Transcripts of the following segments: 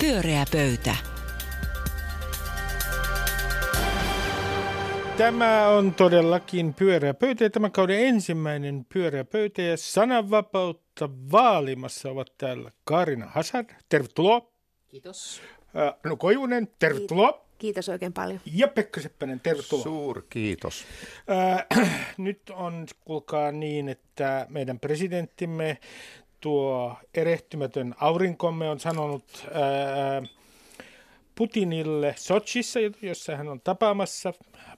Pyöreä pöytä. Tämä on todellakin pyöreä pöytä ja tämän kauden ensimmäinen pyöreä pöytä ja sananvapautta vaalimassa ovat täällä Karina Hasar, tervetuloa. Kiitos. Anu Koivunen, tervetuloa. Kiitos oikein paljon. Ja Pekka Seppänen, tervetuloa. Suur kiitos. Äh, nyt on, kuulkaa niin, että meidän presidenttimme, tuo erehtymätön aurinkomme on sanonut äh, Putinille Sochissa, jossa hän on tapaamassa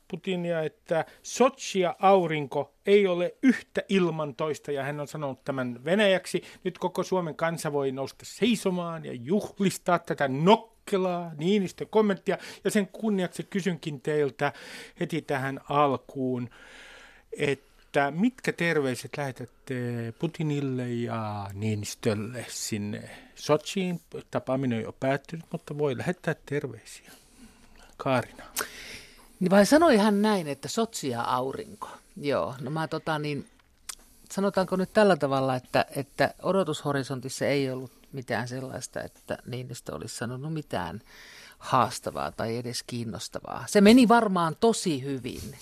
Putinia, että Sochi ja aurinko ei ole yhtä ilman toista, ja hän on sanonut tämän venäjäksi. Nyt koko Suomen kansa voi nousta seisomaan ja juhlistaa tätä nokkelaa Niinistön kommenttia, ja sen kunniaksi kysynkin teiltä heti tähän alkuun, että mitkä terveiset lähetätte Putinille ja Niinistölle sinne Sochiin? Tapaaminen on jo päättynyt, mutta voi lähettää terveisiä. Kaarina. Niin vai sanoi hän näin, että Sotsi ja aurinko? Joo, no mä tota niin, sanotaanko nyt tällä tavalla, että, että odotushorisontissa ei ollut mitään sellaista, että Niinistö olisi sanonut mitään haastavaa tai edes kiinnostavaa. Se meni varmaan tosi hyvin.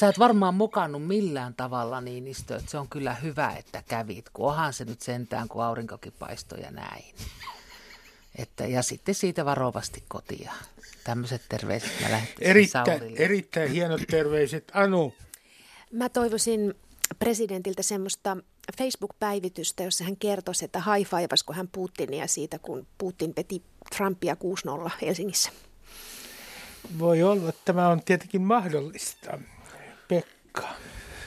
Sä et varmaan mukannut millään tavalla Niinistö, että se on kyllä hyvä, että kävit, kun onhan se nyt sentään, kun aurinkokin paistoi ja näin. Että, ja sitten siitä varovasti kotia. Tämmöiset terveiset mä erittäin, erittäin hienot terveiset. Anu? Mä toivoisin presidentiltä semmoista Facebook-päivitystä, jossa hän kertoisi, että high kun hän Putinia siitä, kun Putin peti Trumpia 6-0 Helsingissä. Voi olla, että tämä on tietenkin mahdollista. Pekka.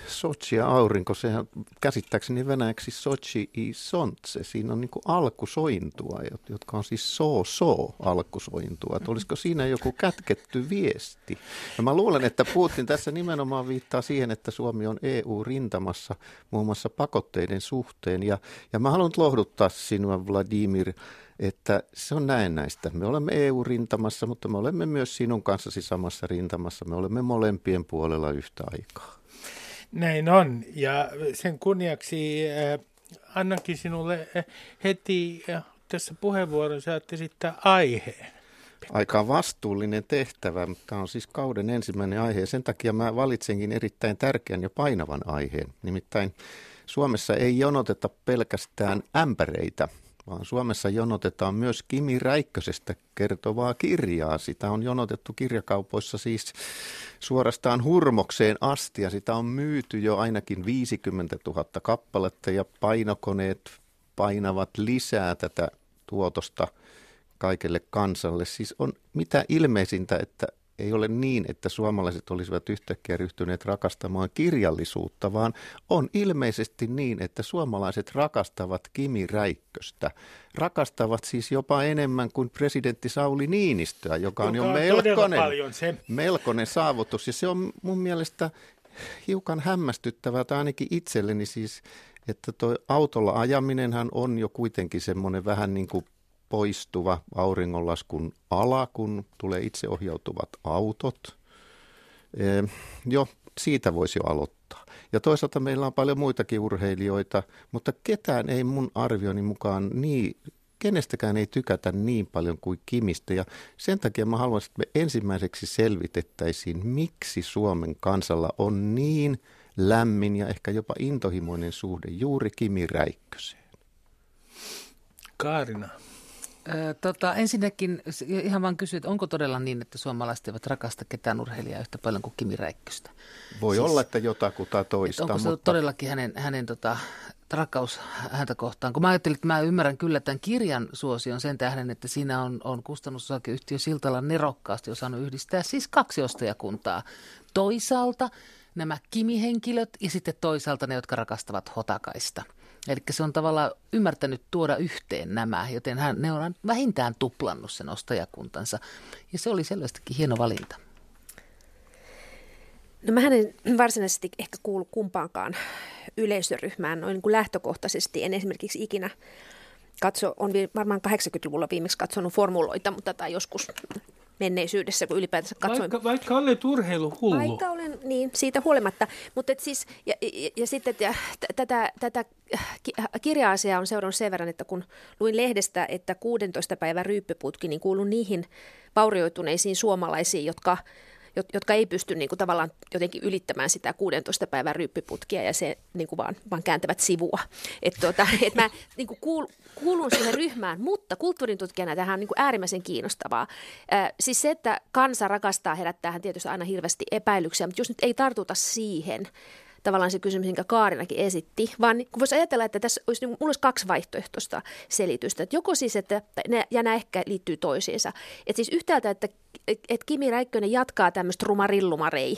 Sochi ja aurinko, sehän käsittääkseni venäjäksi Sochi i Sontse. Siinä on niin alkusointua, jotka on siis so-so alkusointua. Että olisiko siinä joku kätketty viesti? Ja mä luulen, että Putin tässä nimenomaan viittaa siihen, että Suomi on EU-rintamassa muun muassa pakotteiden suhteen. Ja, ja mä haluan lohduttaa sinua, Vladimir, että se on näistä. Me olemme EU-rintamassa, mutta me olemme myös sinun kanssasi samassa rintamassa. Me olemme molempien puolella yhtä aikaa. Näin on. Ja sen kunniaksi äh, annankin sinulle äh, heti äh, tässä puheenvuoron saat esittää aiheen. Aika vastuullinen tehtävä. Tämä on siis kauden ensimmäinen aihe. Sen takia mä valitsenkin erittäin tärkeän ja painavan aiheen. Nimittäin Suomessa ei jonoteta pelkästään ämpäreitä vaan Suomessa jonotetaan myös Kimi Räikkösestä kertovaa kirjaa. Sitä on jonotettu kirjakaupoissa siis suorastaan hurmokseen asti ja sitä on myyty jo ainakin 50 000 kappaletta ja painokoneet painavat lisää tätä tuotosta kaikelle kansalle. Siis on mitä ilmeisintä, että ei ole niin, että suomalaiset olisivat yhtäkkiä ryhtyneet rakastamaan kirjallisuutta, vaan on ilmeisesti niin, että suomalaiset rakastavat Kimi Räikköstä. Rakastavat siis jopa enemmän kuin presidentti Sauli Niinistöä, joka on joka jo melkoinen, melkoinen saavutus. Ja se on mun mielestä hiukan hämmästyttävää, tai ainakin itselleni siis, että tuo autolla ajaminenhan on jo kuitenkin semmoinen vähän niin kuin poistuva auringonlaskun ala, kun tulee itseohjautuvat autot. E, jo siitä voisi jo aloittaa. Ja toisaalta meillä on paljon muitakin urheilijoita, mutta ketään ei mun arvioni mukaan niin, kenestäkään ei tykätä niin paljon kuin Kimistä. Ja sen takia mä haluaisin, että me ensimmäiseksi selvitettäisiin, miksi Suomen kansalla on niin lämmin ja ehkä jopa intohimoinen suhde juuri Kimi Räikköseen. Kaarina tota, ensinnäkin ihan vaan kysyt, onko todella niin, että suomalaiset eivät rakasta ketään urheilijaa yhtä paljon kuin Kimi Räikköstä? Voi siis, olla, että jotakuta toista. Onko se mutta... todellakin hänen, hänen tota, rakkaus häntä kohtaan? Kun mä ajattelin, että mä ymmärrän kyllä tämän kirjan suosion sen tähden, että siinä on, on kustannusosakeyhtiö Siltala nerokkaasti osannut yhdistää siis kaksi ostajakuntaa. Toisaalta nämä Kimi-henkilöt ja sitten toisaalta ne, jotka rakastavat Hotakaista – Eli se on tavallaan ymmärtänyt tuoda yhteen nämä, joten hän, ne on vähintään tuplannut sen ostajakuntansa. Ja se oli selvästikin hieno valinta. No mä en varsinaisesti ehkä kuulu kumpaankaan yleisöryhmään noin niin kuin lähtökohtaisesti. En esimerkiksi ikinä katso, on varmaan 80-luvulla viimeksi katsonut formuloita, mutta tai joskus menneisyydessä, kun ylipäätänsä katsoin. Vaikka, vaikka olet urheiluhullu. Vaikka olen, niin, siitä huolimatta. Mutta et siis, ja, ja, ja sitten ja, tätä, tätä kirja-asiaa on seurannut sen verran, että kun luin lehdestä, että 16 päivän ryyppyputki, niin kuulun niihin vaurioituneisiin suomalaisiin, jotka jotka ei pysty niin kuin tavallaan jotenkin ylittämään sitä 16 päivän ryyppiputkia ja se niin kuin vaan, vaan kääntävät sivua. Et tuota, et mä niin kuin kuul, kuulun siihen ryhmään, mutta kulttuurin tutkijana tähän on niin kuin äärimmäisen kiinnostavaa. Äh, siis se, että kansa rakastaa herättää tietysti aina hirveästi epäilyksiä, mutta jos nyt ei tartuta siihen, tavallaan se kysymys, minkä Kaarinakin esitti, vaan kun voisi ajatella, että tässä olisi, niin, mulla olisi kaksi vaihtoehtoista selitystä. Että joko siis, että ne, ja nämä ehkä liittyy toisiinsa. Että siis yhtäältä, että, että Kimi Räikkönen jatkaa tämmöistä rumarillumarei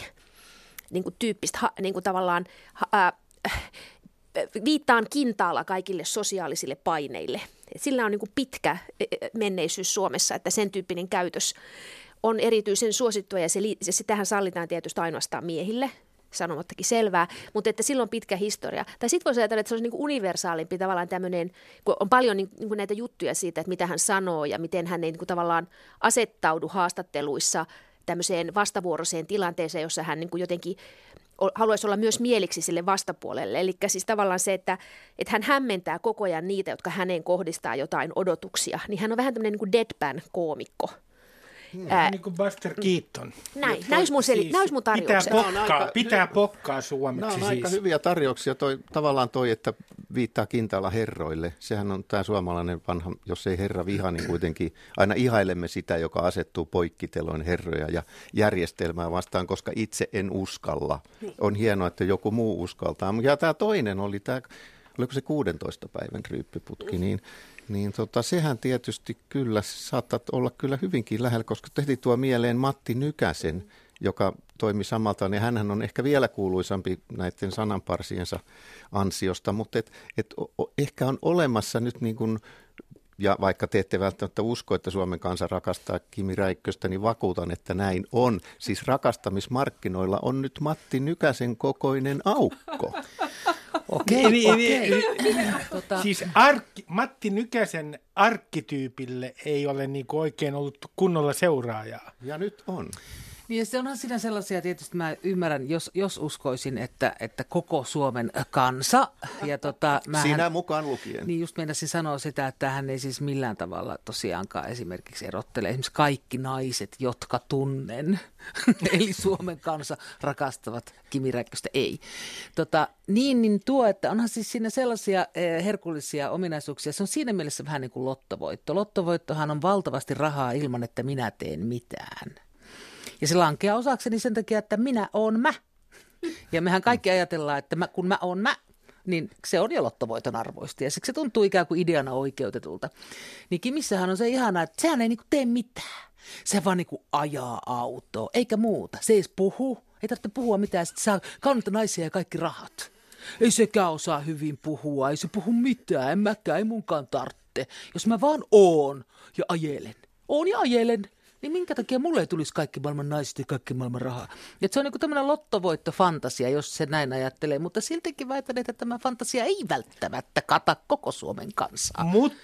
niin kuin tyyppistä niin kuin tavallaan äh, viittaan kintaalla kaikille sosiaalisille paineille. Sillä on niin kuin pitkä menneisyys Suomessa, että sen tyyppinen käytös on erityisen suosittua ja se, se sitähän sallitaan tietysti ainoastaan miehille sanomattakin selvää, mutta että silloin pitkä historia. Tai sitten voisi ajatella, että se olisi niin universaalimpi tavallaan tämmöinen, kun on paljon niin, kuin näitä juttuja siitä, että mitä hän sanoo ja miten hän ei niin kuin tavallaan asettaudu haastatteluissa tämmöiseen vastavuoroiseen tilanteeseen, jossa hän niin kuin jotenkin haluaisi olla myös mieliksi sille vastapuolelle. Eli siis tavallaan se, että, että hän hämmentää koko ajan niitä, jotka häneen kohdistaa jotain odotuksia, niin hän on vähän tämmöinen niin deadpan-koomikko. Hmm. Ää, niin kuin Buster Keaton. Näin, näys mun, seli, siis mun Pitää pokkaa, aika, pitää pokkaa suomeksi Nämä on siis. aika hyviä tarjouksia. Toi, tavallaan toi, että viittaa kintaalla herroille. Sehän on tämä suomalainen vanha, jos ei herra viha, niin kuitenkin aina ihailemme sitä, joka asettuu poikkiteloin herroja ja järjestelmää vastaan, koska itse en uskalla. Niin. On hienoa, että joku muu uskaltaa. Ja tämä toinen oli tämä, oliko se 16 päivän ryyppiputki, niin niin tota, sehän tietysti kyllä saattaa olla kyllä hyvinkin lähellä, koska tehti tuo mieleen Matti Nykäsen, joka toimi samalta, niin hän on ehkä vielä kuuluisampi näiden sananparsiensa ansiosta, mutta et, et, o, ehkä on olemassa nyt niin kuin ja vaikka te ette välttämättä usko, että Suomen kansa rakastaa Kimi Räikköstä, niin vakuutan, että näin on. Siis rakastamismarkkinoilla on nyt Matti Nykäsen kokoinen aukko. Okei, okay, okei. Okay. Tota... Siis arkki, Matti Nykäsen arkkityypille ei ole niin oikein ollut kunnolla seuraajaa. Ja nyt on. Niin se onhan siinä sellaisia, tietysti mä ymmärrän, jos, jos uskoisin, että, että koko Suomen kansa. Ja tota, mähän, Sinä mukaan lukien. Niin just meinasin sanoa sitä, että hän ei siis millään tavalla tosiaankaan esimerkiksi erottele esimerkiksi kaikki naiset, jotka tunnen. Eli Suomen kansa rakastavat Kimi Räikköstä, ei. Tota, niin, niin tuo, että onhan siis siinä sellaisia eh, herkullisia ominaisuuksia. Se on siinä mielessä vähän niin kuin lottovoitto. Lottovoittohan on valtavasti rahaa ilman, että minä teen mitään. Ja se lankeaa osakseni sen takia, että minä oon mä. Ja mehän kaikki ajatellaan, että mä, kun mä oon mä, niin se on jo lottovoiton arvoista. Ja siksi se tuntuu ikään kuin ideana oikeutetulta. Niin Kimissähän on se ihana, että sehän ei niinku tee mitään. Se vaan niinku ajaa autoa, eikä muuta. Se ei edes puhu, ei tarvitse puhua mitään. Sitten saa kaunita naisia ja kaikki rahat. Ei sekään osaa hyvin puhua, ei se puhu mitään, en mäkään, ei munkaan tarvitse. Jos mä vaan oon ja ajelen. Oon ja ajelen, niin minkä takia mulle ei tulisi kaikki maailman naiset ja kaikki maailman rahaa? Et se on niin tämmöinen lottovoittofantasia, jos se näin ajattelee, mutta siltikin väitän, että tämä fantasia ei välttämättä kata koko Suomen kansaa. Mutta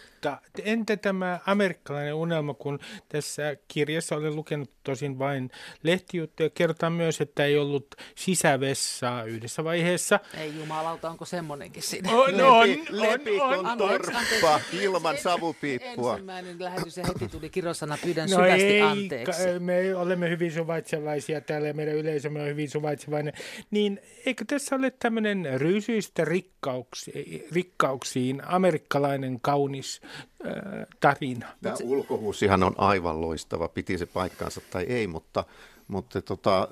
entä tämä amerikkalainen unelma, kun tässä kirjassa olen lukenut tosin vain lehtijuttuja, kerrotaan myös, että ei ollut sisävessaa yhdessä vaiheessa. Ei jumalauta, onko semmoinenkin siinä? On, on, Lepi, on, on, torppa ilman savupiippua. Ensimmäinen lähetys ja heti tuli kirosana, pyydän no syvästi ei, anteeksi. Me olemme hyvin suvaitsevaisia täällä ja meidän yleisömme on hyvin suvaitsevainen. Niin eikö tässä ole tämmöinen rysyistä rikkauksi, rikkauksiin amerikkalainen kaunis äh, tarina? Tämä ulkohuusihan on aivan loistava, piti se paikkaansa tai ei, mutta mutta tota,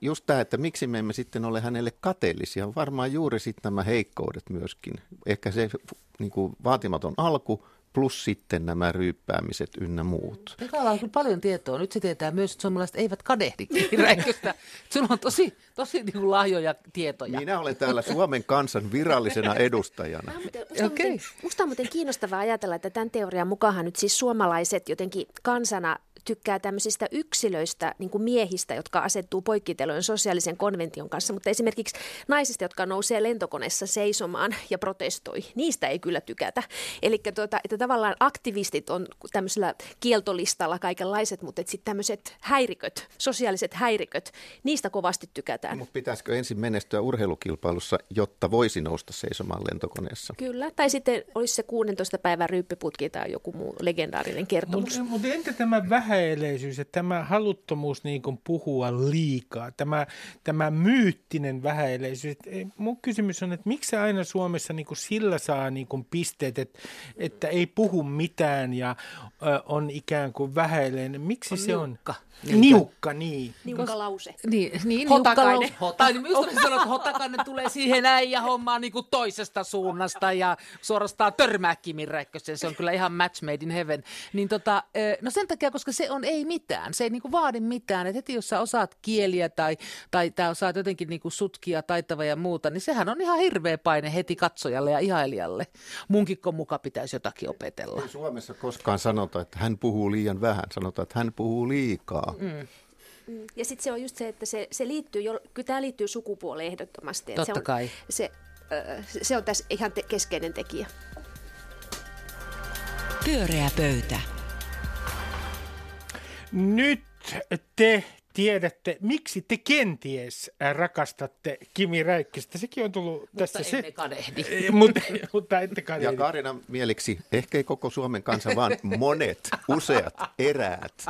just tämä, että miksi me emme sitten ole hänelle kateellisia, on varmaan juuri sitten nämä heikkoudet myöskin. Ehkä se niin kuin vaatimaton alku, plus sitten nämä ryyppäämiset ynnä muut. Pekalla on kyllä paljon tietoa. Nyt se tietää myös, että suomalaiset eivät kadehdi räikköstä. Sulla on tosi, tosi niin kuin lahjoja tietoja. Minä olen täällä Suomen kansan virallisena edustajana. Musta, okay. musta on muuten kiinnostavaa ajatella, että tämän teorian mukaan nyt siis suomalaiset jotenkin kansana tykkää tämmöisistä yksilöistä, niin kuin miehistä, jotka asettuu poikkitelojen sosiaalisen konvention kanssa, mutta esimerkiksi naisista, jotka nousee lentokoneessa seisomaan ja protestoi, niistä ei kyllä tykätä. Eli tuota, että tavallaan aktivistit on tämmöisellä kieltolistalla kaikenlaiset, mutta sitten tämmöiset häiriköt, sosiaaliset häiriköt, niistä kovasti tykätään. Mutta pitäisikö ensin menestyä urheilukilpailussa, jotta voisi nousta seisomaan lentokoneessa? Kyllä, tai sitten olisi se 16 päivän ryyppiputki tai joku muu legendaarinen kertomus. Mutta mut entä tämä vähäeleisyys ja tämä haluttomuus niin kuin puhua liikaa, tämä, tämä myyttinen vähäeleisyys? Mun kysymys on, että miksi aina Suomessa niin kuin sillä saa niin kuin pisteet, että, että ei puhu mitään ja ö, on ikään kuin vähäileinen? Miksi on se niukka. on? Niukka, niukka niin. Niukka lause. Niin, niin Hotakainen. niukka lause. Hota, just olisin sanonut, että hotakainen tulee siihen äijä hommaan niin kuin toisesta suunnasta ja suorastaan törmää Kimi Räikkösen. Se on kyllä ihan match made in heaven. Niin tota, no sen takia, koska se on ei mitään. Se ei niin kuin vaadi mitään. Et heti jos sä osaat kieliä tai, tai, tai osaat jotenkin niin kuin sutkia taitava ja muuta, niin sehän on ihan hirveä paine heti katsojalle ja ihailijalle. Munkikko muka pitäisi jotakin opetella. Ei Suomessa koskaan sanota, että hän puhuu liian vähän. Sanotaan, että hän puhuu liikaa. Mm. Ja sitten se on just se, että se, se liittyy, jo, kyllä tämä liittyy sukupuoleen ehdottomasti. Totta se on, kai. Se, se on tässä ihan te- keskeinen tekijä. Pyöreä pöytä. Nyt te tiedätte, miksi te kenties rakastatte Kimi Räikköstä. Sekin on tullut Mutta tässä. emme se... kadehdi. mutta, mutta ette Ja kadehdi. Kaarinan mieliksi, ehkä ei koko Suomen kansa, vaan monet, useat, eräät.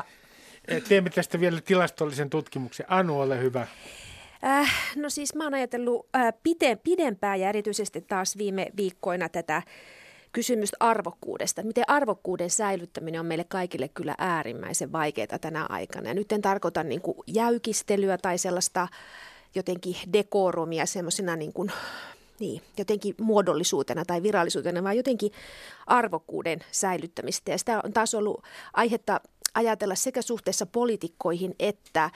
Teemme tästä vielä tilastollisen tutkimuksen. Anu, ole hyvä. Äh, no siis mä oon ajatellut äh, pite, pidempään ja erityisesti taas viime viikkoina tätä kysymystä arvokkuudesta. Miten arvokkuuden säilyttäminen on meille kaikille kyllä äärimmäisen vaikeaa tänä aikana. Ja nyt en tarkoita niin kuin jäykistelyä tai sellaista jotenkin dekorumia semmoisena niin kuin, niin, jotenkin muodollisuutena tai virallisuutena, vaan jotenkin arvokkuuden säilyttämistä. Ja sitä on taas ollut aihetta ajatella sekä suhteessa poliitikkoihin että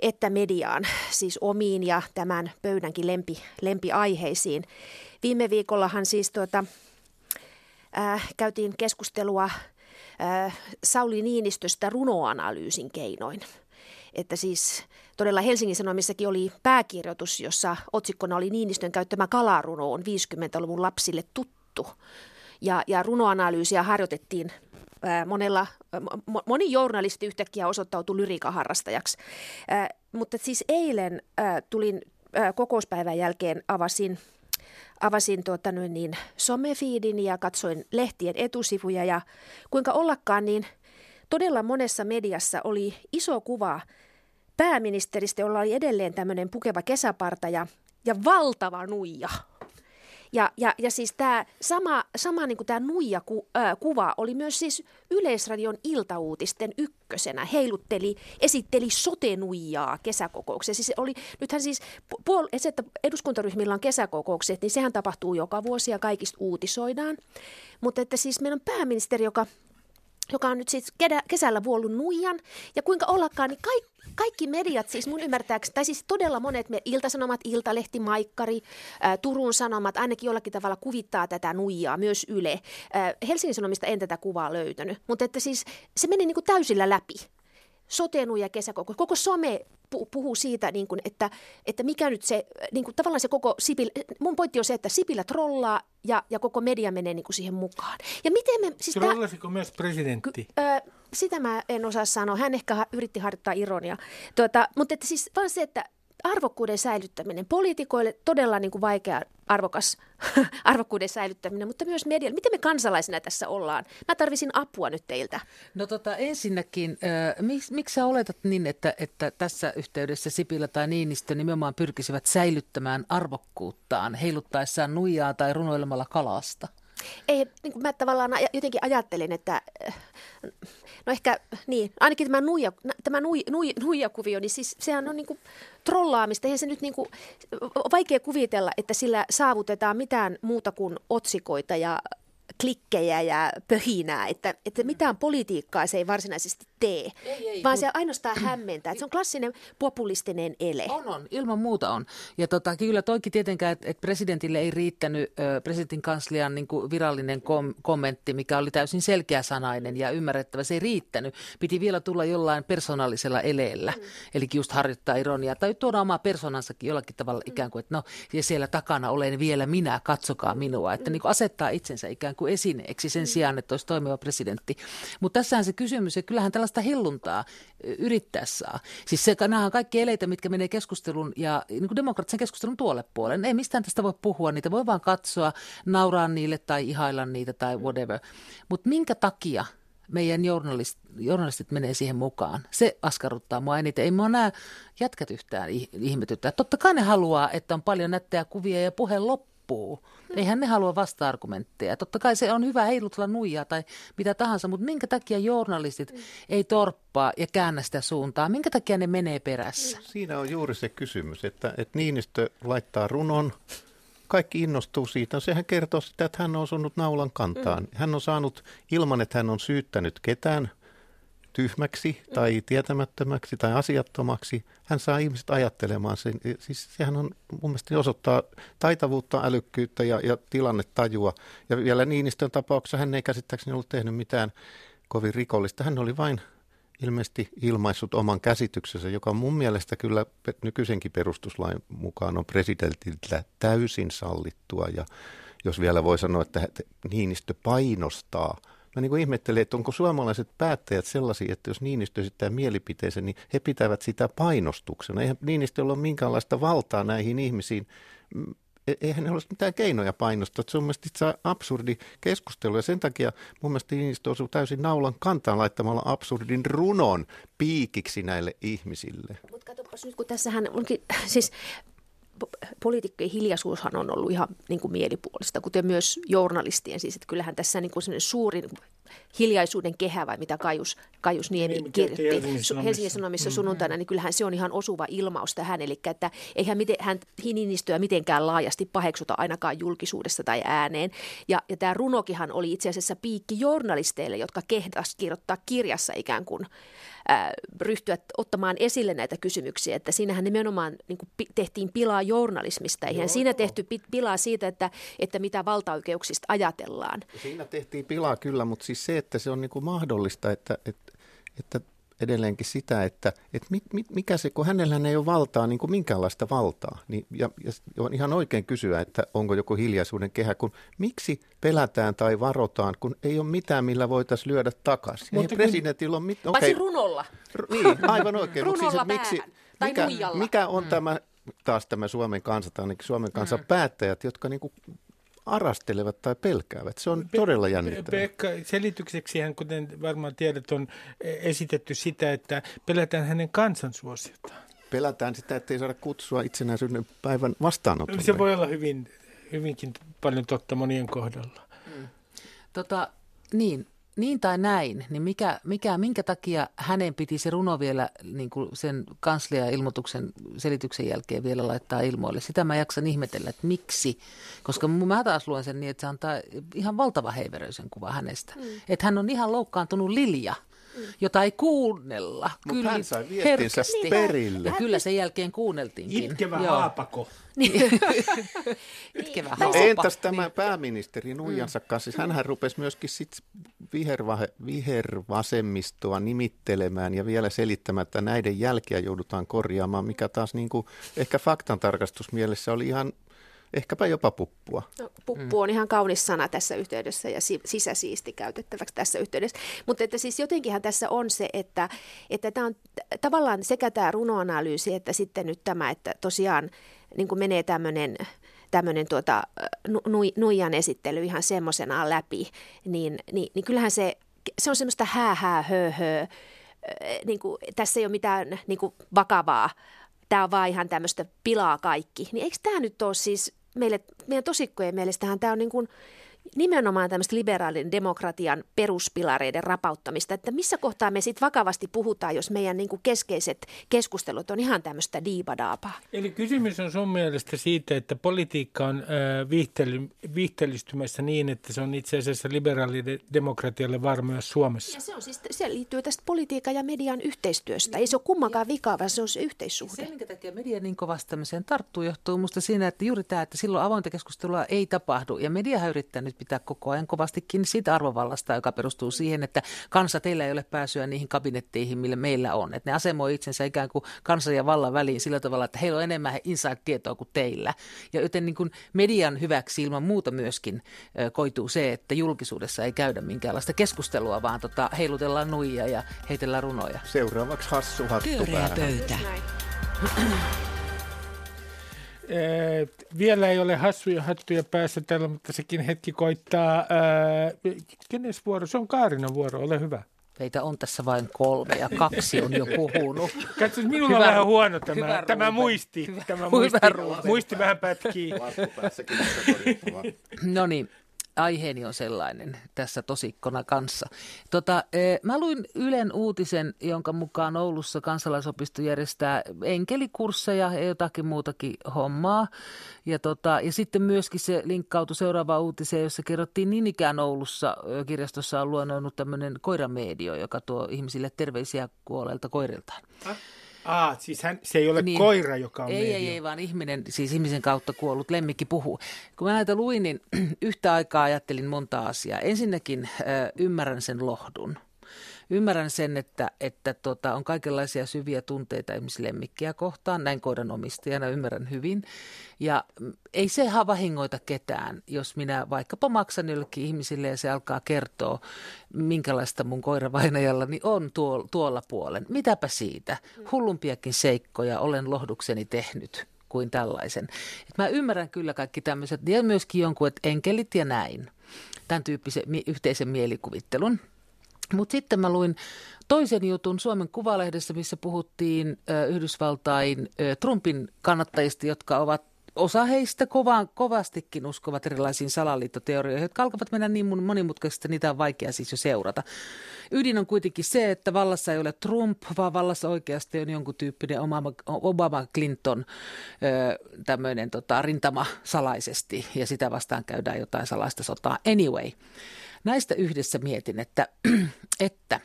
että mediaan, siis omiin ja tämän pöydänkin lempi, lempiaiheisiin. Viime viikollahan siis tuota, äh, käytiin keskustelua äh, Sauli Niinistöstä runoanalyysin keinoin. Että siis todella Helsingin Sanomissakin oli pääkirjoitus, jossa otsikkona oli Niinistön käyttämä kalaruno on 50-luvun lapsille tuttu. Ja, ja runoanalyysiä harjoitettiin ää, monella, mo, moni journalisti yhtäkkiä osoittautui lyriikan harrastajaksi. Ää, mutta siis eilen ää, tulin kokouspäivän jälkeen avasin avasin tuota noin niin, somefiidin ja katsoin lehtien etusivuja ja kuinka ollakaan, niin todella monessa mediassa oli iso kuva pääministeristä, jolla oli edelleen tämmöinen pukeva kesäparta ja, ja valtava nuija. Ja, ja, ja siis tämä sama, sama niin tämä nuija ku, äh, kuva oli myös siis Yleisradion iltauutisten ykkösenä. Heilutteli, esitteli sotenuijaa kesäkokouksessa. Siis oli, nythän siis, puol, se, että eduskuntaryhmillä on kesäkokoukset, niin sehän tapahtuu joka vuosi ja kaikista uutisoidaan. Mutta että siis meillä on pääministeri, joka joka on nyt siis kesällä vuollut nuijan. Ja kuinka ollakaan, niin kaikki, kaikki mediat, siis mun ymmärtääkseni, tai siis todella monet, me, Iltasanomat, Iltalehti, Maikkari, ää, Turun Sanomat, ainakin jollakin tavalla kuvittaa tätä nuijaa, myös Yle. Ää, Helsingin Sanomista en tätä kuvaa löytänyt, mutta että siis se meni niin kuin täysillä läpi sotenuja kesäkokous. Koko some puhuu siitä, niin kuin, että, että mikä nyt se, niin kuin, tavallaan se koko Sipilä, mun pointti on se, että Sipilä trollaa ja, ja koko media menee niin kuin siihen mukaan. Ja miten me... Siis Trollasiko tää, myös presidentti? Ky, ö, sitä mä en osaa sanoa. Hän ehkä yritti harjoittaa ironia. Tuota, mutta että siis vaan se, että arvokkuuden säilyttäminen, poliitikoille todella niin kuin vaikea, arvokas arvokkuuden säilyttäminen, mutta myös medialle. Miten me kansalaisina tässä ollaan? Mä tarvisin apua nyt teiltä. No tota, ensinnäkin, äh, miksi, miksi sä oletat niin, että, että tässä yhteydessä Sipilä tai Niinistö nimenomaan pyrkisivät säilyttämään arvokkuuttaan heiluttaessaan nuijaa tai runoilemalla kalasta? Ei, niin kuin mä tavallaan jotenkin ajattelin, että no ehkä niin, ainakin tämä, nuija, tämä nui, nui, nuijakuvio, niin siis sehän on niin kuin trollaamista. Eihän se nyt niin kuin, vaikea kuvitella, että sillä saavutetaan mitään muuta kuin otsikoita ja klikkejä ja pöhinää, että, että mitään politiikkaa se ei varsinaisesti tee, ei, ei, vaan mut... se ainoastaan hämmentää. Että se on klassinen populistinen ele. On, on. Ilman muuta on. Ja tota, kyllä toikin tietenkään, että, että presidentille ei riittänyt ö, presidentin kanslian niin kuin virallinen kom- kommentti, mikä oli täysin selkeäsanainen ja ymmärrettävä. Se ei riittänyt. Piti vielä tulla jollain persoonallisella eleellä, mm. eli just harjoittaa ironiaa tai tuoda omaa persoonansakin jollakin tavalla mm. ikään kuin, että no, ja siellä takana olen vielä minä, katsokaa minua. Että mm. niin kuin asettaa itsensä ikään kuin esineeksi sen mm. sijaan, että olisi toimiva presidentti. Mutta tässähän se kysymys, ja kyllähän tällaista hilluntaa yrittää saa. Siis se, nämä on kaikki eleitä, mitkä menee keskustelun ja niin kuin demokraattisen keskustelun tuolle puolelle. Ei mistään tästä voi puhua, niitä voi vaan katsoa, nauraa niille tai ihailla niitä tai whatever. Mutta minkä takia meidän journalist, journalistit menee siihen mukaan. Se askarruttaa mua eniten. Ei mua nämä jätkät yhtään ihmetyttää. Totta kai ne haluaa, että on paljon nättejä kuvia ja puhe loppuu. Eihän ne halua vasta-argumentteja. Totta kai se on hyvä heilutella nuijaa tai mitä tahansa, mutta minkä takia journalistit mm. ei torppaa ja käännä sitä suuntaa? Minkä takia ne menee perässä? Siinä on juuri se kysymys, että, että Niinistö laittaa runon, kaikki innostuu siitä. Sehän kertoo sitä, että hän on osunut naulan kantaan. Mm. Hän on saanut, ilman että hän on syyttänyt ketään, tyhmäksi tai tietämättömäksi tai asiattomaksi. Hän saa ihmiset ajattelemaan sen. Siis sehän on mun mielestä osoittaa taitavuutta, älykkyyttä ja, ja tilannetajua. Ja vielä Niinistön tapauksessa hän ei käsittääkseni ollut tehnyt mitään kovin rikollista. Hän oli vain ilmeisesti ilmaissut oman käsityksensä, joka mun mielestä kyllä nykyisenkin perustuslain mukaan on presidentiltä täysin sallittua. Ja jos vielä voi sanoa, että Niinistö painostaa – Mä niin kuin ihmettelen, että onko suomalaiset päättäjät sellaisia, että jos Niinistö esittää mielipiteensä, niin he pitävät sitä painostuksena. Eihän Niinistöllä ole minkäänlaista valtaa näihin ihmisiin. Mm, e-, eihän ne ole mitään keinoja painostaa. Se on mielestäni absurdi keskustelu ja sen takia mun mielestä Niinistö osuu täysin naulan kantaan laittamalla absurdin runon piikiksi näille ihmisille. Mutta katsopas nyt, kun tässähän onkin, siis poliitikkojen hiljaisuushan on ollut ihan niin kuin mielipuolista, kuten myös journalistien. Siis, että kyllähän tässä niin kuin suuri niin kuin hiljaisuuden kehä, vai mitä Kajus, Kajus Niemi niin, kirjoitti Helsingin Sanomissa, Helsingin Sanomissa mm. sunnuntaina, niin kyllähän se on ihan osuva ilmaus tähän. Eli että eihän miten, hän Hininnistöä mitenkään laajasti paheksuta ainakaan julkisuudessa tai ääneen. Ja, ja tämä runokihan oli itse asiassa piikki journalisteille, jotka kehdas kirjoittaa kirjassa ikään kuin ryhtyä ottamaan esille näitä kysymyksiä, että siinähän nimenomaan niin kuin tehtiin pilaa journalismista. Eihän Joo. siinä tehty pilaa siitä, että, että mitä valtaoikeuksista ajatellaan. Siinä tehtiin pilaa kyllä, mutta siis se, että se on niin kuin mahdollista, että, että, että edelleenkin sitä, että, että mit, mit, mikä se, kun hänellä ei ole valtaa, niin kuin minkäänlaista valtaa, niin, ja, ja on ihan oikein kysyä, että onko joku hiljaisuuden kehä, kun miksi pelätään tai varotaan, kun ei ole mitään, millä voitaisiin lyödä takaisin. Mutta ei presidentillä ole mitään. Okay. runolla. R- niin, aivan oikein. runolla mutta siis, miksi, mikä, mikä on mm. tämä taas tämä Suomen kansa, tai ainakin Suomen kansan mm. päättäjät, jotka niin kuin arastelevat tai pelkäävät. Se on Pe- todella jännittävää. Pekka, selitykseksi hän, kuten varmaan tiedät, on esitetty sitä, että pelätään hänen kansansuosiotaan. Pelätään sitä, että ei saada kutsua itsenäisyyden päivän vastaanotolle. Se voi olla hyvin, hyvinkin paljon totta monien kohdalla. Mm. Tota, niin, niin tai näin, niin mikä, mikä, minkä takia hänen piti se runo vielä niin kuin sen kanslia-ilmoituksen selityksen jälkeen vielä laittaa ilmoille? Sitä mä jaksan ihmetellä, että miksi. Koska mä taas luen sen niin, että se antaa ihan valtava heiveröisen kuva hänestä. Mm. Että hän on ihan loukkaantunut Lilja jota ei kuunnella. Mutta kyllä, hän sai viestinsä niin, perille. Ja kyllä sen jälkeen kuunneltiinkin. Itkevä Joo. haapako. Itkevä no, entäs tämä niin. pääministeri Nuijansa mm. kanssa? Siis hänhän rupesi myöskin sit viherva, vihervasemmistoa nimittelemään ja vielä selittämään, että näiden jälkiä joudutaan korjaamaan, mikä taas niin kuin ehkä faktantarkastusmielessä oli ihan ehkäpä jopa puppua. No, puppu on ihan kaunis sana tässä yhteydessä ja sisäsiisti käytettäväksi tässä yhteydessä. Mutta että siis jotenkinhan tässä on se, että, että tämä on tavallaan sekä tämä runoanalyysi että sitten nyt tämä, että tosiaan niin kuin menee tämmöinen tämmöinen tuota, nu, nuijan esittely ihan semmoisenaan läpi, niin, niin, niin kyllähän se, se on semmoista hää, hää, hö, hö. Niin kuin, tässä ei ole mitään niin kuin vakavaa, tämä on vaan ihan tämmöistä pilaa kaikki. Niin eikö tämä nyt ole siis meille, meidän tosikkojen mielestähän tämä on niin kuin nimenomaan tämmöistä liberaalin demokratian peruspilareiden rapauttamista, että missä kohtaa me sitten vakavasti puhutaan, jos meidän niin kuin keskeiset keskustelut on ihan tämmöistä diibadaapaa. Eli kysymys on sun mielestä siitä, että politiikka on äh, viihtely, viihtelystymässä niin, että se on itse asiassa liberaalidemokratialle var myös Suomessa. Ja se, on siis, se liittyy tästä politiikan ja median yhteistyöstä. Ei se ole kummankaan vikaa, vaan se on se yhteissuhde. Se, minkä takia media niin kovasti tämmöiseen tarttuu, johtuu minusta siinä, että juuri tämä, että silloin avointa keskustelua ei tapahdu. Ja media yrittää nyt pitää koko ajan kovasti kiinni siitä arvovallasta, joka perustuu siihen, että kansa teillä ei ole pääsyä niihin kabinetteihin, millä meillä on. Että ne asemoi itsensä ikään kuin kansan ja vallan väliin sillä tavalla, että heillä on enemmän inside-tietoa kuin teillä. Ja joten niin kuin median hyväksi ilman muuta myöskin koituu se, että julkisuudessa ei käydä minkäänlaista keskustelua, vaan tota, heilutellaan nuija ja heitellään runoja. Seuraavaksi hassu hattu Pyöreä pöytä. Ee, vielä ei ole hassuja hattuja päässä täällä, mutta sekin hetki koittaa. Ää, kenes vuoro? Se on Kaarinan vuoro, ole hyvä. Meitä on tässä vain kolme ja kaksi on jo puhunut. Katso, minulla hyvä, on vähän huono tämä, tämä muisti. Hyvä, tämä muisti, muisti vähän pätkii. no niin, aiheeni on sellainen tässä tosikkona kanssa. Tota, eh, mä luin Ylen uutisen, jonka mukaan Oulussa kansalaisopisto järjestää enkelikursseja ja jotakin muutakin hommaa. Ja, tota, ja sitten myöskin se linkkautui seuraavaan uutiseen, jossa kerrottiin niin ikään Oulussa kirjastossa on luonnoinut tämmöinen koiramedio, joka tuo ihmisille terveisiä kuolleilta koiriltaan. Ah. Ah, siis hän, se ei ole niin, koira, joka on Ei, media. ei, ei, vaan ihminen, siis ihmisen kautta kuollut lemmikki puhuu. Kun mä näitä luin, niin yhtä aikaa ajattelin monta asiaa. Ensinnäkin äh, ymmärrän sen lohdun – ymmärrän sen, että, että tota, on kaikenlaisia syviä tunteita ihmislemmikkiä kohtaan. Näin koiran omistajana ymmärrän hyvin. Ja ei se vahingoita ketään, jos minä vaikkapa maksan jollekin ihmisille ja se alkaa kertoa, minkälaista mun koiravainajallani on tuo, tuolla puolen. Mitäpä siitä? Hullumpiakin seikkoja olen lohdukseni tehnyt kuin tällaisen. Et mä ymmärrän kyllä kaikki tämmöiset ja myöskin jonkun, että enkelit ja näin. Tämän tyyppisen yhteisen mielikuvittelun. Mutta sitten mä luin toisen jutun Suomen Kuvalehdessä, missä puhuttiin Yhdysvaltain Trumpin kannattajista, jotka ovat osa heistä kovaan, kovastikin uskovat erilaisiin salaliittoteorioihin, jotka alkavat mennä niin monimutkaisesti, että niitä on vaikea siis jo seurata. Ydin on kuitenkin se, että vallassa ei ole Trump, vaan vallassa oikeasti on jonkun tyyppinen Obama, Obama tota, rintama salaisesti, ja sitä vastaan käydään jotain salaista sotaa. Anyway, näistä yhdessä mietin, että, että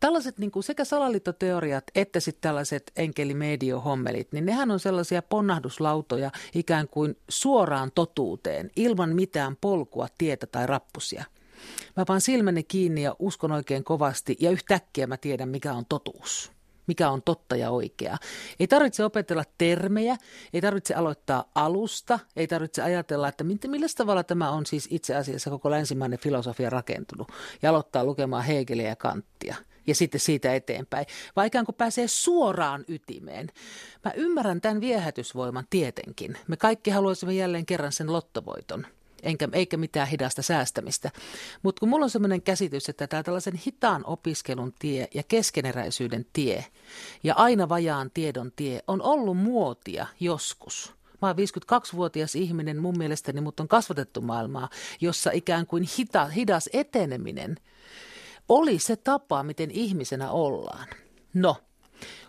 Tällaiset niin kuin sekä salaliittoteoriat että sitten tällaiset enkelimediohommelit, niin nehän on sellaisia ponnahduslautoja ikään kuin suoraan totuuteen, ilman mitään polkua, tietä tai rappusia. Mä vaan silmäni kiinni ja uskon oikein kovasti ja yhtäkkiä mä tiedän, mikä on totuus mikä on totta ja oikea. Ei tarvitse opetella termejä, ei tarvitse aloittaa alusta, ei tarvitse ajatella, että millä tavalla tämä on siis itse asiassa koko länsimainen filosofia rakentunut ja aloittaa lukemaan Hegeliä ja Kanttia ja sitten siitä eteenpäin, vaan ikään kuin pääsee suoraan ytimeen. Mä ymmärrän tämän viehätysvoiman tietenkin. Me kaikki haluaisimme jälleen kerran sen lottovoiton – enkä, eikä mitään hidasta säästämistä. Mutta kun mulla on sellainen käsitys, että tämä tällaisen hitaan opiskelun tie ja keskeneräisyyden tie ja aina vajaan tiedon tie on ollut muotia joskus. Mä oon 52-vuotias ihminen mun mielestäni, mutta on kasvatettu maailmaa, jossa ikään kuin hita, hidas eteneminen oli se tapa, miten ihmisenä ollaan. No,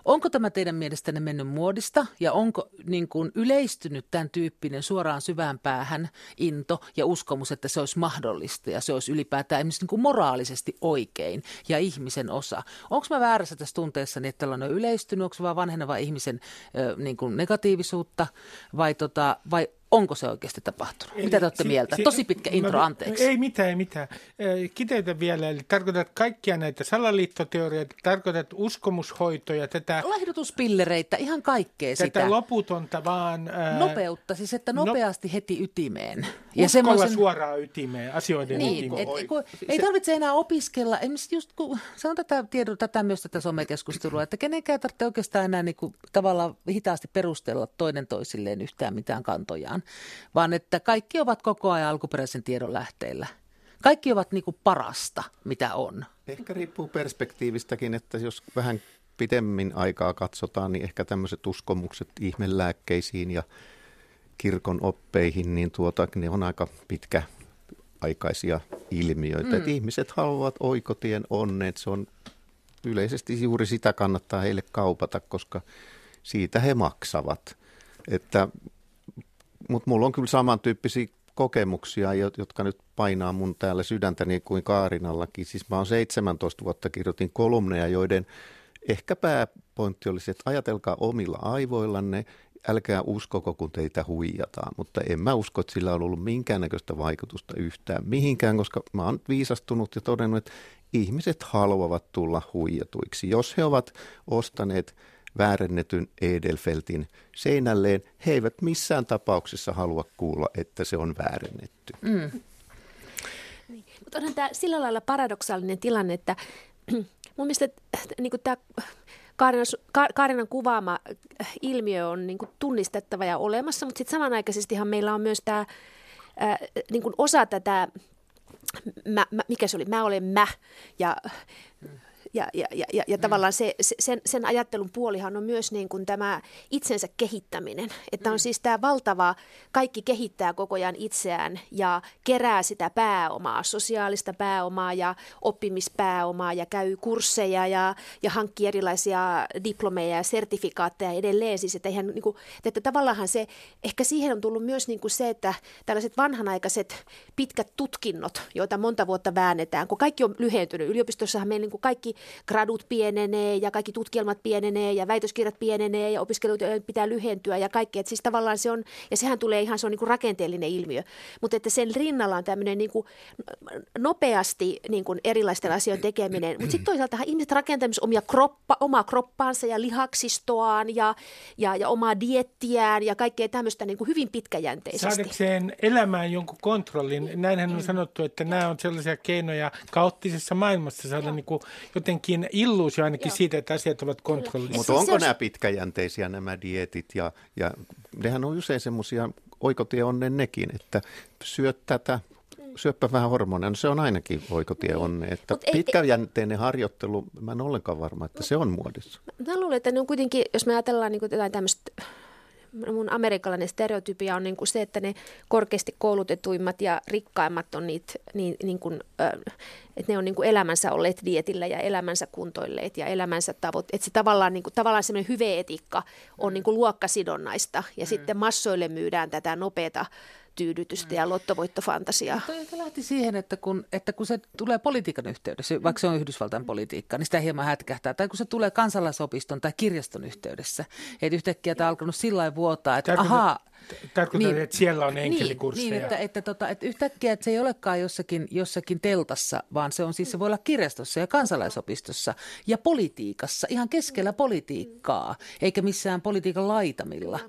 Onko tämä teidän mielestänne mennyt muodista ja onko niin kuin yleistynyt tämän tyyppinen suoraan syvään päähän into ja uskomus, että se olisi mahdollista ja se olisi ylipäätään niin kuin moraalisesti oikein ja ihmisen osa? Onko mä väärässä tässä tunteessa, että tällainen on yleistynyt, onko se vaan vanheneva ihmisen niin kuin negatiivisuutta vai, tota, vai Onko se oikeasti tapahtunut? Eli Mitä te olette si, mieltä? Si, Tosi pitkä intro, mä, anteeksi. Ei mitään, ei mitään. Kiteytä vielä, eli tarkoitat kaikkia näitä salaliittoteorioita, tarkoitat uskomushoitoja, tätä... Laihdutuspillereitä, ihan kaikkea tätä sitä. Tätä loputonta vaan... Ää, Nopeutta, siis että no- nopeasti no, heti ytimeen. Ja semmoisen... suoraan ytimeen, asioiden niin, ytimeen. Et, kun, ei tarvitse enää opiskella, esimerkiksi just kun, se on tätä, tiedon, tätä myös tätä somekeskustelua, että kenenkään ei tarvitse oikeastaan enää niin kuin, tavallaan hitaasti perustella toinen toisilleen yhtään mitään kantojaan vaan että kaikki ovat koko ajan alkuperäisen tiedon lähteillä. Kaikki ovat niin kuin parasta, mitä on. Ehkä riippuu perspektiivistäkin, että jos vähän pidemmin aikaa katsotaan, niin ehkä tämmöiset uskomukset ihmelääkkeisiin ja kirkon oppeihin, niin tuota, ne on aika pitkä aikaisia ilmiöitä. Mm. Ihmiset haluavat oikotien onneet. Se on yleisesti juuri sitä kannattaa heille kaupata, koska siitä he maksavat. Että, mutta mulla on kyllä samantyyppisiä kokemuksia, jotka nyt painaa mun täällä sydäntäni kuin Kaarinallakin. Siis mä oon 17 vuotta kirjoitin kolumneja, joiden ehkä pääpointti olisi, että ajatelkaa omilla aivoillanne, älkää uskoko, kun teitä huijataan. Mutta en mä usko, että sillä on ollut minkäännäköistä vaikutusta yhtään mihinkään, koska mä oon viisastunut ja todennut, että ihmiset haluavat tulla huijatuiksi. Jos he ovat ostaneet väärennetyn Edelfeltin seinälleen, he eivät missään tapauksessa halua kuulla, että se on väärennetty. Mm. Niin. Mutta onhan tämä sillä lailla paradoksaalinen tilanne, että mun mielestä niin tämä Kaarinan, Kaarinan kuvaama ilmiö on niin tunnistettava ja olemassa, mutta sitten samanaikaisestihan meillä on myös tämä niin osa tätä, mä, mä, mikä se oli, mä olen mä, ja ja, ja, ja, ja, ja mm. tavallaan se, sen, sen ajattelun puolihan on myös niin kuin tämä itsensä kehittäminen. Että on mm. siis tämä valtava, kaikki kehittää koko ajan itseään ja kerää sitä pääomaa, sosiaalista pääomaa ja oppimispääomaa ja käy kursseja ja, ja hankkii erilaisia diplomeja ja sertifikaatteja edelleen. Siis että, ihan, niin kuin, että tavallaan se, ehkä siihen on tullut myös niin kuin se, että tällaiset vanhanaikaiset pitkät tutkinnot, joita monta vuotta väännetään, kun kaikki on lyhentynyt. Yliopistossahan meillä niin kuin kaikki gradut pienenee ja kaikki tutkielmat pienenee ja väitöskirjat pienenee ja opiskelut pitää lyhentyä ja kaikki. Että siis tavallaan se on, ja sehän tulee ihan, se on niin kuin rakenteellinen ilmiö. Mutta että sen rinnalla on tämmöinen niin kuin nopeasti niin kuin erilaisten asioiden tekeminen. Mutta sitten toisaalta ihmiset rakentaa myös omia kroppa, omaa kroppaansa ja lihaksistoaan ja, ja, ja omaa diettiään ja kaikkea tämmöistä niin kuin hyvin pitkäjänteisesti. Saadakseen elämään jonkun kontrollin, näinhän on sanottu, että nämä on sellaisia keinoja kaoottisessa maailmassa saada niin kuin jotenkin illuusio ainakin Joo. siitä, että asiat ovat kontrollissa. Mutta onko nämä pitkäjänteisiä nämä dietit ja, ja nehän on usein semmoisia, oikotie on ne nekin, että syöt tätä, syöppä vähän hormoneja, no se on ainakin oikotie niin. onne. Että pitkäjänteinen harjoittelu, mä en ollenkaan varma, että se on muodissa. Mä luulen, että ne on kuitenkin, jos me ajatellaan niin jotain tämmöistä mun amerikkalainen stereotypia on niin kuin se, että ne korkeasti koulutetuimmat ja rikkaimmat on niitä, niin, niin kuin, että ne on niin kuin elämänsä olleet dietillä ja elämänsä kuntoilleet ja elämänsä tavoit. Että se tavallaan, niin kuin, tavallaan semmoinen hyveetiikka on mm. niin kuin luokkasidonnaista ja mm. sitten massoille myydään tätä nopeata tyydytystä ja lottovoittofantasiaa. Mutta lähti siihen, että kun, että kun se tulee politiikan yhteydessä, vaikka se on Yhdysvaltain politiikka, niin sitä hieman hätkähtää. Tai kun se tulee kansalaisopiston tai kirjaston yhteydessä, että yhtäkkiä tämä on alkanut sillä vuotaa, että ahaa, Tarkoitan, niin, että siellä on enkelikursseja. Niin, niin että, että, tota, että yhtäkkiä että se ei olekaan jossakin, jossakin teltassa, vaan se on siis se voi olla kirjastossa ja kansalaisopistossa ja politiikassa, ihan keskellä politiikkaa, eikä missään politiikan laitamilla.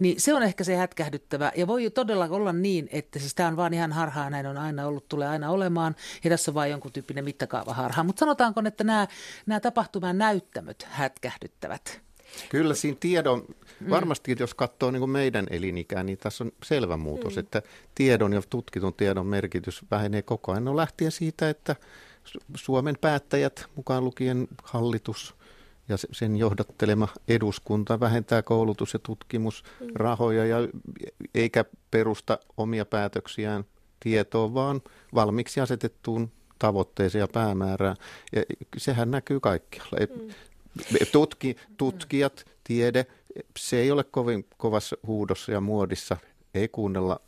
Niin se on ehkä se hätkähdyttävä ja voi todella olla niin, että siis tämä on vaan ihan harhaa, näin on aina ollut, tulee aina olemaan ja tässä on vain jonkun tyyppinen mittakaava harhaa. Mutta sanotaanko, että nämä, nämä tapahtuman näyttämöt hätkähdyttävät? Kyllä siinä tiedon, varmasti jos katsoo niin kuin meidän elinikää, niin tässä on selvä muutos, mm. että tiedon ja tutkitun tiedon merkitys vähenee koko ajan. No lähtien siitä, että Suomen päättäjät, mukaan lukien hallitus ja sen johdattelema eduskunta vähentää koulutus- ja tutkimusrahoja ja eikä perusta omia päätöksiään tietoon, vaan valmiiksi asetettuun tavoitteeseen ja päämäärään. Ja sehän näkyy kaikkialla. Mm. Tutki, tutkijat, tiede, se ei ole kovin kovassa huudossa ja muodissa. Ei kuunnella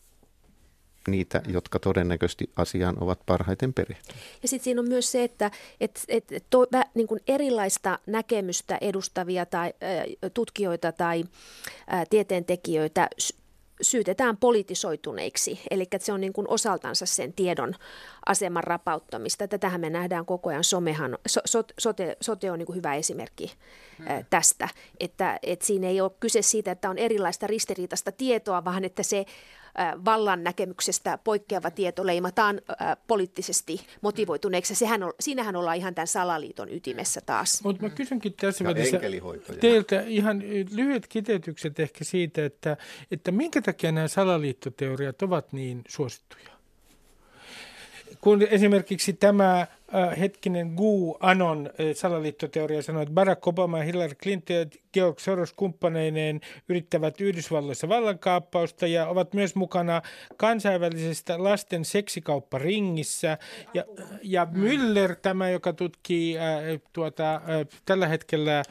niitä, jotka todennäköisesti asiaan ovat parhaiten perehtyneet. Ja sitten siinä on myös se, että et, et, to, niin kuin erilaista näkemystä edustavia tai ä, tutkijoita tai ä, tieteentekijöitä syytetään politisoituneiksi, eli että se on niin kuin osaltansa sen tiedon aseman rapauttamista. Tätähän me nähdään koko ajan. Somehan, so, sote, sote on niin kuin hyvä esimerkki hmm. tästä, että, että siinä ei ole kyse siitä, että on erilaista ristiriitaista tietoa, vaan että se vallan näkemyksestä poikkeava tieto leimataan poliittisesti motivoituneeksi. Sehän on, siinähän ollaan ihan tämän salaliiton ytimessä taas. Mutta mä kysynkin tässä välissä teiltä ihan lyhyet kiteytykset ehkä siitä, että, että minkä takia nämä salaliittoteoriat ovat niin suosittuja? Kun esimerkiksi tämä äh, hetkinen Gu Anon äh, salaliittoteoria sanoi, että Barack Obama, Hillary Clinton ja George Soros kumppaneineen yrittävät Yhdysvalloissa vallankaappausta ja ovat myös mukana kansainvälisestä lasten seksikaupperingissä. Ja, ja Müller, tämä joka tutkii äh, tuota, äh, tällä hetkellä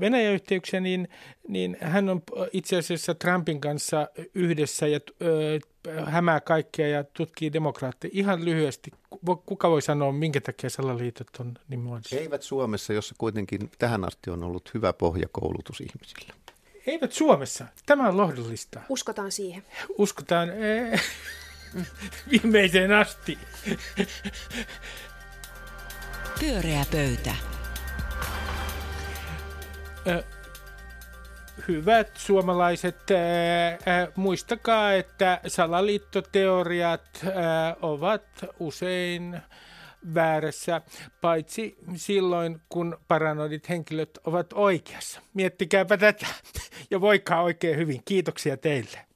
Venäjä-yhteyksiä, niin, niin hän on itse asiassa Trumpin kanssa yhdessä ja ö, hämää kaikkea ja tutkii demokraatteja. Ihan lyhyesti, kuka voi sanoa, minkä takia salaliitot on niin muodossa? Eivät Suomessa, jossa kuitenkin tähän asti on ollut hyvä pohjakoulutus ihmisillä. Eivät Suomessa. Tämä on lohdullista. Uskotaan siihen. Uskotaan ee, viimeiseen asti. Pyöreä pöytä. Hyvät suomalaiset, muistakaa, että salaliittoteoriat ovat usein väärässä, paitsi silloin, kun paranoidit henkilöt ovat oikeassa. Miettikääpä tätä ja voikaa oikein hyvin. Kiitoksia teille.